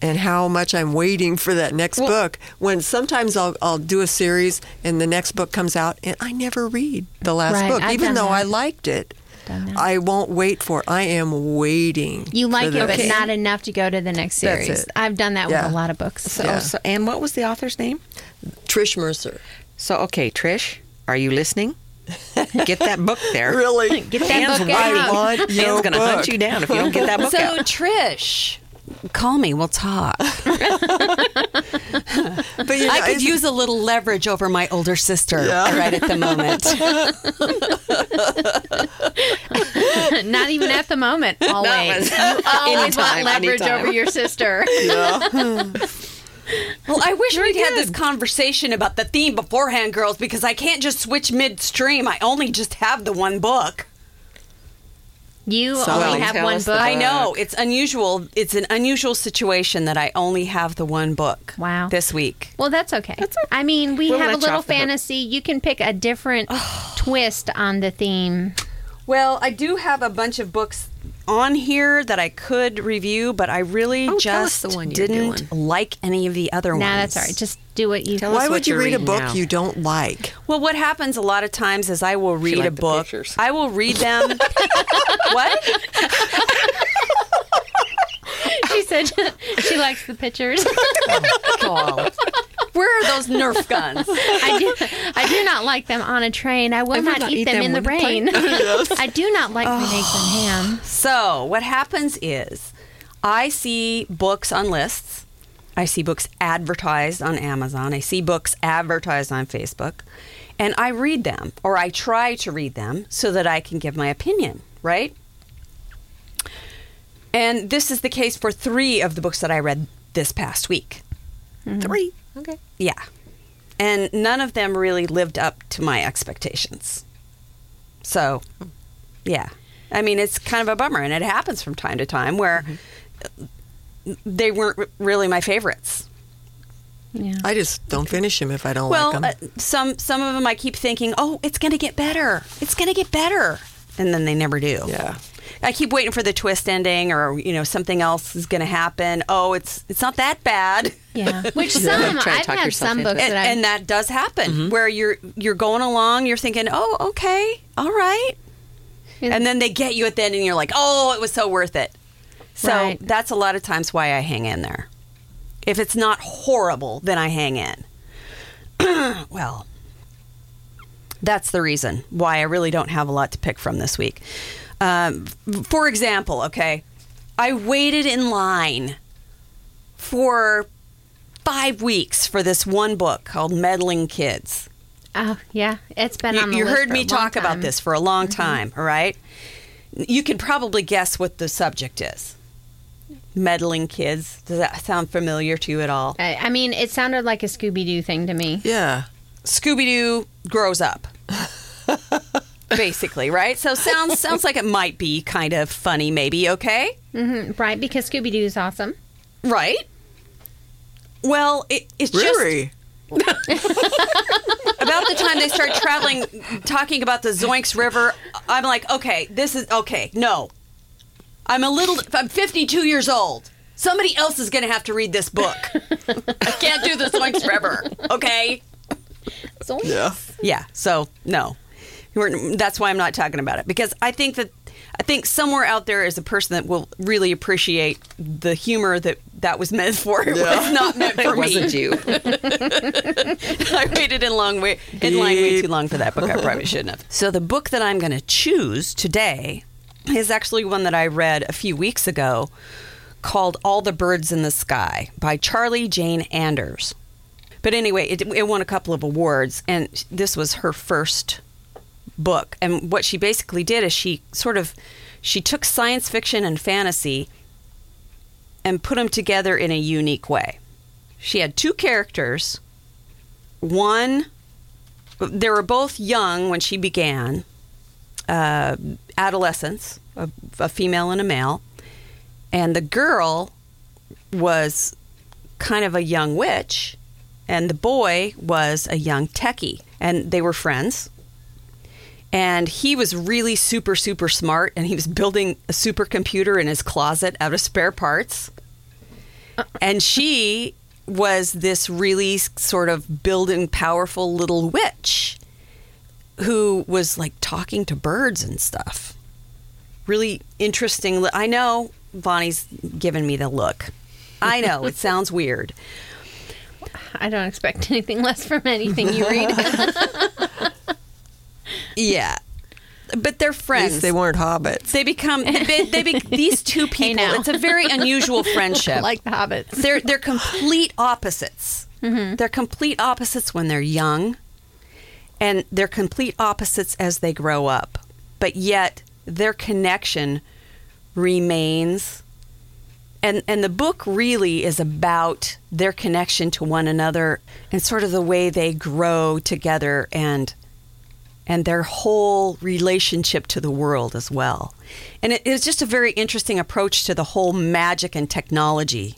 And how much I'm waiting for that next book. When sometimes I'll I'll do a series and the next book comes out and I never read the last Right, book, I've even though I liked it. Done that. I won't wait for. it. I am waiting. You like for it, the- but not enough to go to the next That's series. it. I've done that Yeah. with a lot of books. So, Yeah. so, and what was the author's name? Trish Mercer. So, okay, Trish, are you listening? Get that book there. Really? Get that Anne's book waiting. out. I want Anne's your going to hunt you down if you don't get that book So, out. Trish, call me. We'll talk. But you know, I could use a little leverage over my older sister Yeah. right at the moment. Not even at the moment. Always. You always want leverage anytime. over your sister. Well, I wish we'd had this conversation about the theme beforehand, girls, because I can't just switch midstream. I only just have the one book. You So- only have one us the book. I know it's unusual. It's an unusual situation that I only have the one book. Wow. This week. Well, that's okay. That's I mean, we We'll have a little off the hook. fantasy. You can pick a different twist on the theme. Well, I do have a bunch of books on here that I could review, but I really Oh, just the one didn't doing. like any of the other ones. Nah, that's all right. Just do what you. Tell us Why what would you read a book now. you don't like? Well, what happens a lot of times is I will read a book. pictures. I will read them. what? she said she likes the pictures. Oh, God. Where are those Nerf guns? I do. I do not like them on a train. I will I not, not eat eat them, them in the on the rain. plane. I do not like green eggs and ham. So, what happens is I see books on lists. I see books advertised on Amazon. I see books advertised on Facebook. And I read them, or I try to read them so that I can give my opinion, right? And this is the case for three of the books that I read this past week. Mm-hmm. Three. Okay. Yeah. And none of them really lived up to my expectations. So, yeah. I mean, it's kind of a bummer, and it happens from time to time where they weren't really my favorites. Yeah. I just don't finish them if I don't well, like them. uh, some some of them I keep thinking, "Oh, it's going to get better. It's going to get better." And then they never do. yeah. I keep waiting for the twist ending or, you know, something else is going to happen. Oh, it's it's not that bad. Yeah. Which some Try I've talk had yourself some books and, that and that does happen mm-hmm. where you're you're going along you're thinking oh okay all right Yeah. and then they get you at the end and you're like oh it was so worth it so Right. that's a lot of times why i hang in there if it's not horrible then i hang in well that's the reason why i really don't have a lot to pick from this week um, for example okay i waited in line for five weeks for this one book called Meddling Kids. Oh yeah, it's been You, on the you list heard for me a long talk about this for a long time, all right? You can probably guess what the subject is. Meddling Kids. Does that sound familiar to you at all? I, I mean, it sounded like a Scooby Doo thing to me. Yeah. Scooby Doo grows up. Basically, right? So sounds sounds like it might be kind of funny, maybe. Okay, mm-hmm, right? Because Scooby Doo is awesome. right? Well, it, it's just about the time they start traveling, talking about the Zoinks River, I'm like, okay, this is okay. No, I'm a little. I'm 52 years old. Somebody else is going to have to read this book. I can't do the Zoinks River. Okay. So Yeah. Yeah. So no, We're- that's why I'm not talking about it because I think that I think somewhere out there is a person that will really appreciate the humor that that was meant for. It was not meant for It me. wasn't you. I waited in long way in line way too long for that book. I probably shouldn't have. So the book that I'm going to choose today is actually one that I read a few weeks ago, called "All the Birds in the Sky" by Charlie Jane Anders. But anyway, it, it won a couple of awards, and this was her first book. And what she basically did is she sort of she took science fiction and fantasy and put them together in a unique way. She had two characters. One, they were both young when she began, uh, adolescents, a, a female and a male. And the girl was kind of a young witch, and the boy was a young techie. And they were friends. And he was really super, super smart, and he was building a supercomputer in his closet out of spare parts. Uh-uh. And she was this really sort of building powerful little witch who was like talking to birds and stuff. Really interesting. li- I know Vonnie's given me the look. I know it sounds weird. I don't expect anything less from anything you read. Yeah. But they're At friends. least they weren't hobbits. They become they, they be, these two people. now. It's a very unusual friendship. like the hobbits. they're they're complete opposites. Mm-hmm. They're complete opposites when they're young, and they're complete opposites as they grow up. But yet their connection remains. And and the book really is about their connection to one another and sort of the way they grow together and and their whole relationship to the world as well. And it was just a very interesting approach to the whole magic and technology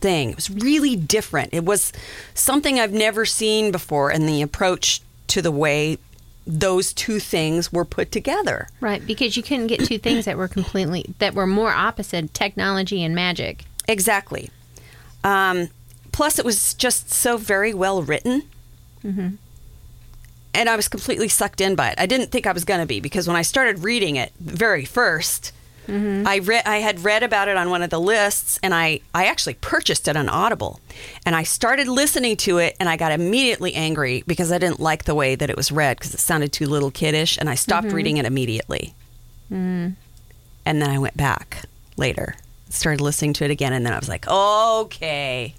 thing. It was really different. It was something I've never seen before in the approach to the way those two things were put together. Right, because you couldn't get two things that were completely that were more opposite, technology and magic. Exactly. Um, plus, it was just so very well written. And I was completely sucked in by it. I didn't think I was going to be because when I started reading it very 1st mm-hmm. I read I had read about it on one of the lists and I, I actually purchased it on Audible. And I started listening to it and I got immediately angry because I didn't like the way that it was read because it sounded too little kiddish and I stopped mm-hmm. reading it immediately. Mm. And then I went back later, started listening to it again, and then I was like, okay.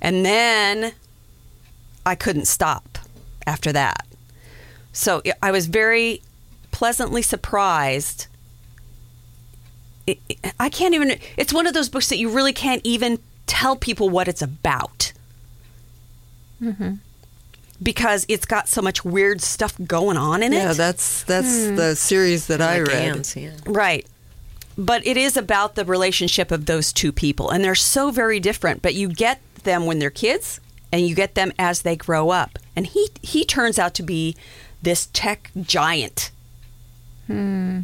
And then I couldn't stop after that. So I was very pleasantly surprised. It, it- I can't even, it's one of those books that you really can't even tell people what it's about. Mm-hmm. Because it's got so much weird stuff going on in it. Yeah, that's that's hmm. the series that I Like read. ants, yeah. Right. But it is about the relationship of those two people. And they're so very different, but you get them when they're kids and you get them as they grow up. And he he turns out to be this tech giant. Hmm.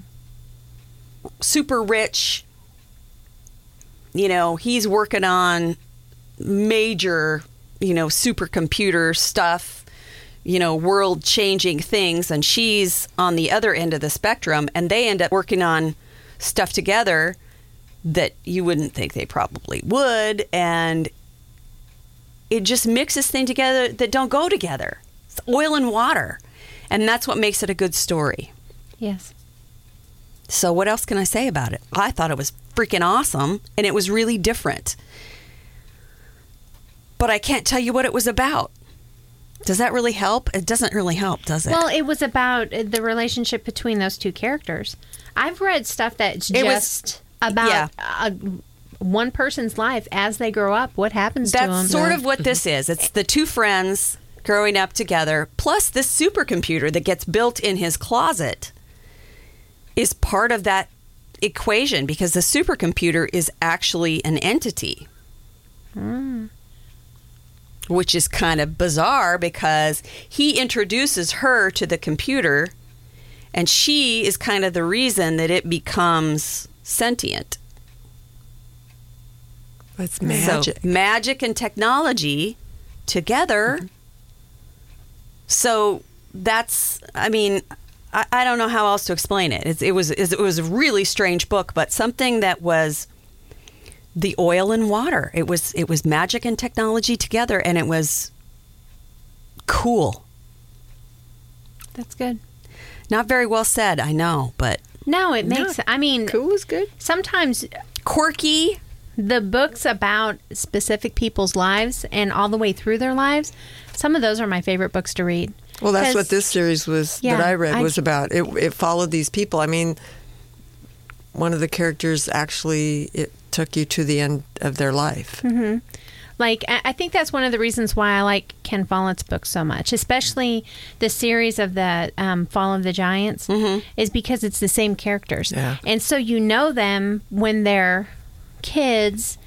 Super rich. You know, he's working on major, you know, supercomputer stuff, you know, world changing things. And she's on the other end of the spectrum. And they end up working on stuff together that you wouldn't think they probably would. And it just mixes things together that don't go together. It's oil and water. And that's what makes it a good story. Yes. So, what else can I say about it? I thought it was freaking awesome and it was really different. But I can't tell you what it was about. Does that really help? It doesn't really help, does it? Well, it was about uh, the relationship between those two characters. I've read stuff that's It was- just about yeah. uh, one person's life as they grow up. What happens to them? That's sort of what this is. It's the two friends growing up together, plus this supercomputer that gets built in his closet is part of that equation because the supercomputer is actually an entity. Hmm. Which is kind of bizarre because he introduces her to the computer and she is kind of the reason that it becomes sentient. It's magic. So magic and technology together. Mm-hmm. So that's, I mean, I, I don't know how else to explain it. It's, it was it was a really strange book, but something that was the oil and water. It was it was magic and technology together, and it was cool. That's good. Not very well said, I know, but No, it makes. I mean, Cool is good. sometimes quirky. The books about specific people's lives and all the way through their lives, some of those are my favorite books to read. Well, that's what this series was Yeah, that I read I- was about. It, it followed these people. I mean, one of the characters actually it took you to the end of their life. Like, I I think that's one of the reasons why I like Ken Follett's books so much, especially the series of the um, Fall of the Giants, is because it's the same characters. Yeah. And so you know them when they're kids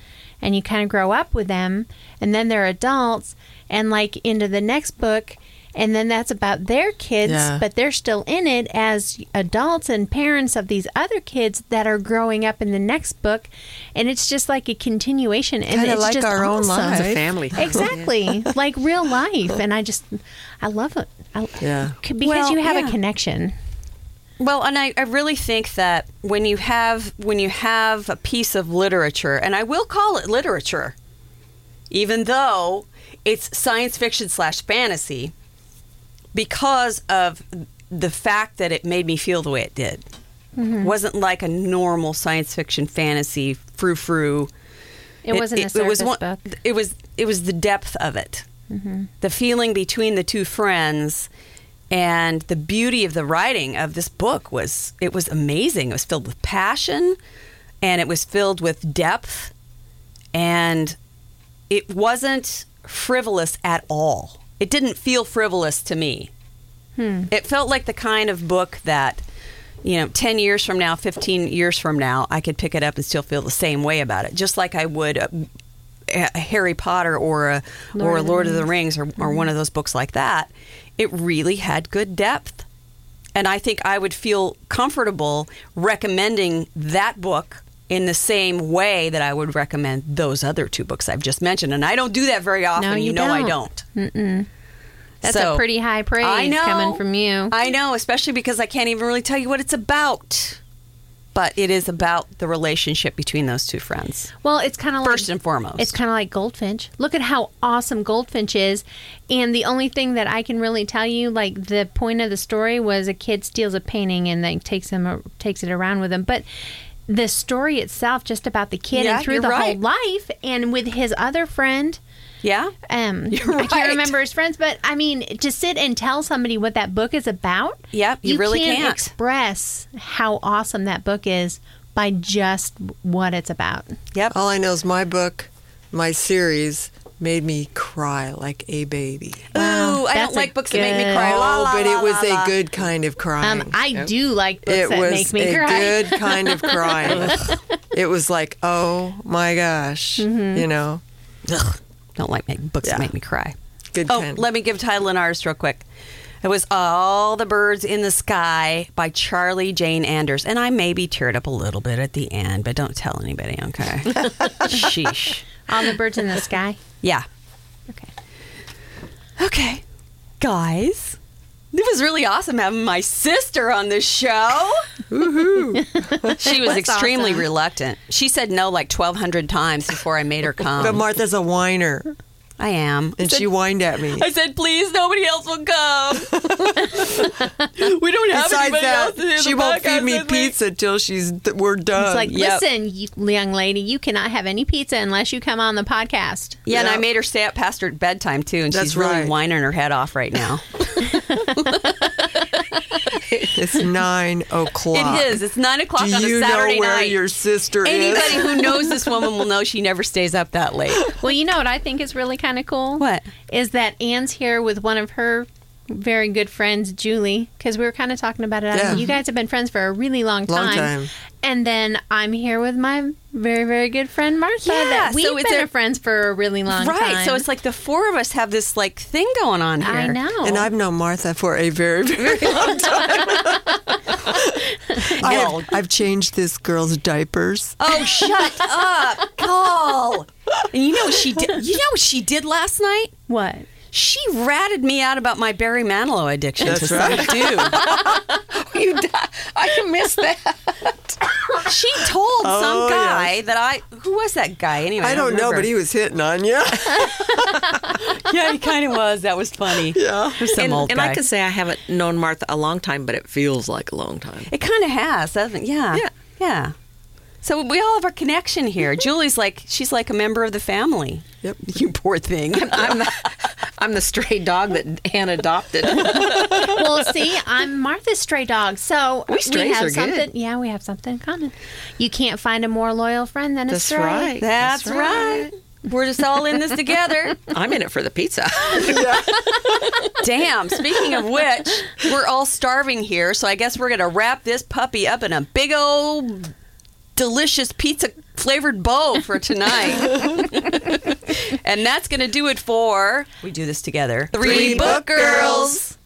and you kind of grow up with them, and then they're adults, and like into the next book, and then that's about their kids, Yeah. but they're still in it as adults and parents of these other kids that are growing up in the next book, and it's just like a continuation, and Kinda it's like just our own awesome. life. It's a family. Exactly, like real life, and I just, I love it. I, Yeah. because Well, you have yeah. a connection. Well, and I, I really think that when you have when you have a piece of literature, and I will call it literature, even though it's science fiction slash fantasy, because of the fact that it made me feel the way it did. Mm-hmm. wasn't like a normal science fiction fantasy frou frou. It, wasn't a surface book. It was it was the depth of it, mm-hmm. the feeling between the two friends, and the beauty of the writing of this book was it was amazing. It was filled with passion, and it was filled with depth, and it wasn't frivolous at all. It didn't feel frivolous to me. Hmm. It felt like the kind of book that, you know, 10 years from now, 15 years from now, I could pick it up and still feel the same way about it. Just like I would a, a Harry Potter or a Lord or a of the Lord of the Rings or, or one mm-hmm. of those books like that. It really had good depth. And I think I would feel comfortable recommending that book in the same way that I would recommend those other two books I've just mentioned. And I don't do that very often. No, you know I don't. don't. That's So, a pretty high praise know. coming from you. I know, especially because I can't even really tell you what it's about. But it is about the relationship between those two friends. Well, it's kind of like, First and foremost. It's kind of like Goldfinch. Look at how awesome Goldfinch is. And the only thing that I can really tell you, like the point of the story, was a kid steals a painting and then takes him takes it around with him. But the story itself, just about the kid Yeah, and through the right. whole life, and with his other friend. Yeah? Um, You're I can't remember his friends, but I mean, to sit and tell somebody what that book is about. Yep, you really can't, can't. express how awesome that book is by just what it's about. Yep. All I know is my book, my series, made me cry like a baby. Ooh, I don't like books that make me cry. La, oh, la, but it was la, la. a good kind of crying. Um, I do like books it that was make me a cry. good kind of crying. it was like, oh my gosh, Mm-hmm. you know, Ugh, don't like make, books that make me cry. good Oh, kind. let me give title and artist real quick. It was All the Birds in the Sky by Charlie Jane Anders. And I maybe teared up a little bit at the end, but don't tell anybody, okay? Sheesh. All the birds in the sky. Yeah. Okay. Okay. Guys, it was really awesome having my sister on this show. she was was extremely awesome. reluctant. She said no like 1,200 times before I made her come. but Martha's a whiner, I am. and she whined at me. I said, please, nobody else will come. we don't have Besides anybody else to do that, the she won't feed me with me. pizza till she's th- we're done. It's like, Yep. listen, you, young lady, you cannot have any pizza unless you come on the podcast. Yeah, and I made her stay up past her bedtime too, and That's she's really right. whining her head off right now. it's nine o'clock. It is. It's nine o'clock Do on a you Saturday know where night. your sister is. Anybody is? who knows this woman will know she never stays up that late. Well, you know what I think is really kind of cool? What? Is that Anne's here with one of her very good friends, Julie, because we were kind of talking about it. Yeah. You guys have been friends for a really long time. Long time. And then I'm here with my very, very good friend Martha. Yeah, that we've so been a- friends for a really long time. Right. So it's like the four of us have this like thing going on here. I know. And I've known Martha for a very, very long time. I have, I've changed this girl's diapers. Oh, shut up, Call. And you know what she did? You know what she did last night? what? She ratted me out about my Barry Manilow addiction That's to some right. dude. You di- I missed that. She told Oh, some guy yes. that I who was that guy anyway? I don't know, but he was hitting on you. yeah, he kind of was. That was funny. yeah. Some and old and guy. I can say I haven't known Martha a long time, but it feels like a long time. It kind of has, doesn't it? Yeah. Yeah. Yeah. So we all have our connection here. Mm-hmm. Julie's like she's like a member of the family. Yep. You poor thing. I'm the, I'm the stray dog that Anne adopted. well, see, I'm Martha's stray dog, so We strays have are good. something. Yeah, we have something in common. You can't find a more loyal friend than a That's stray. right. That's, right. We're just all in this together. I'm in it for the pizza. Damn. Speaking of which, we're all starving here, so I guess we're gonna wrap this puppy up in a big old delicious pizza flavored bow for tonight. and that's going to do it for. We do this together. Three Book Girls.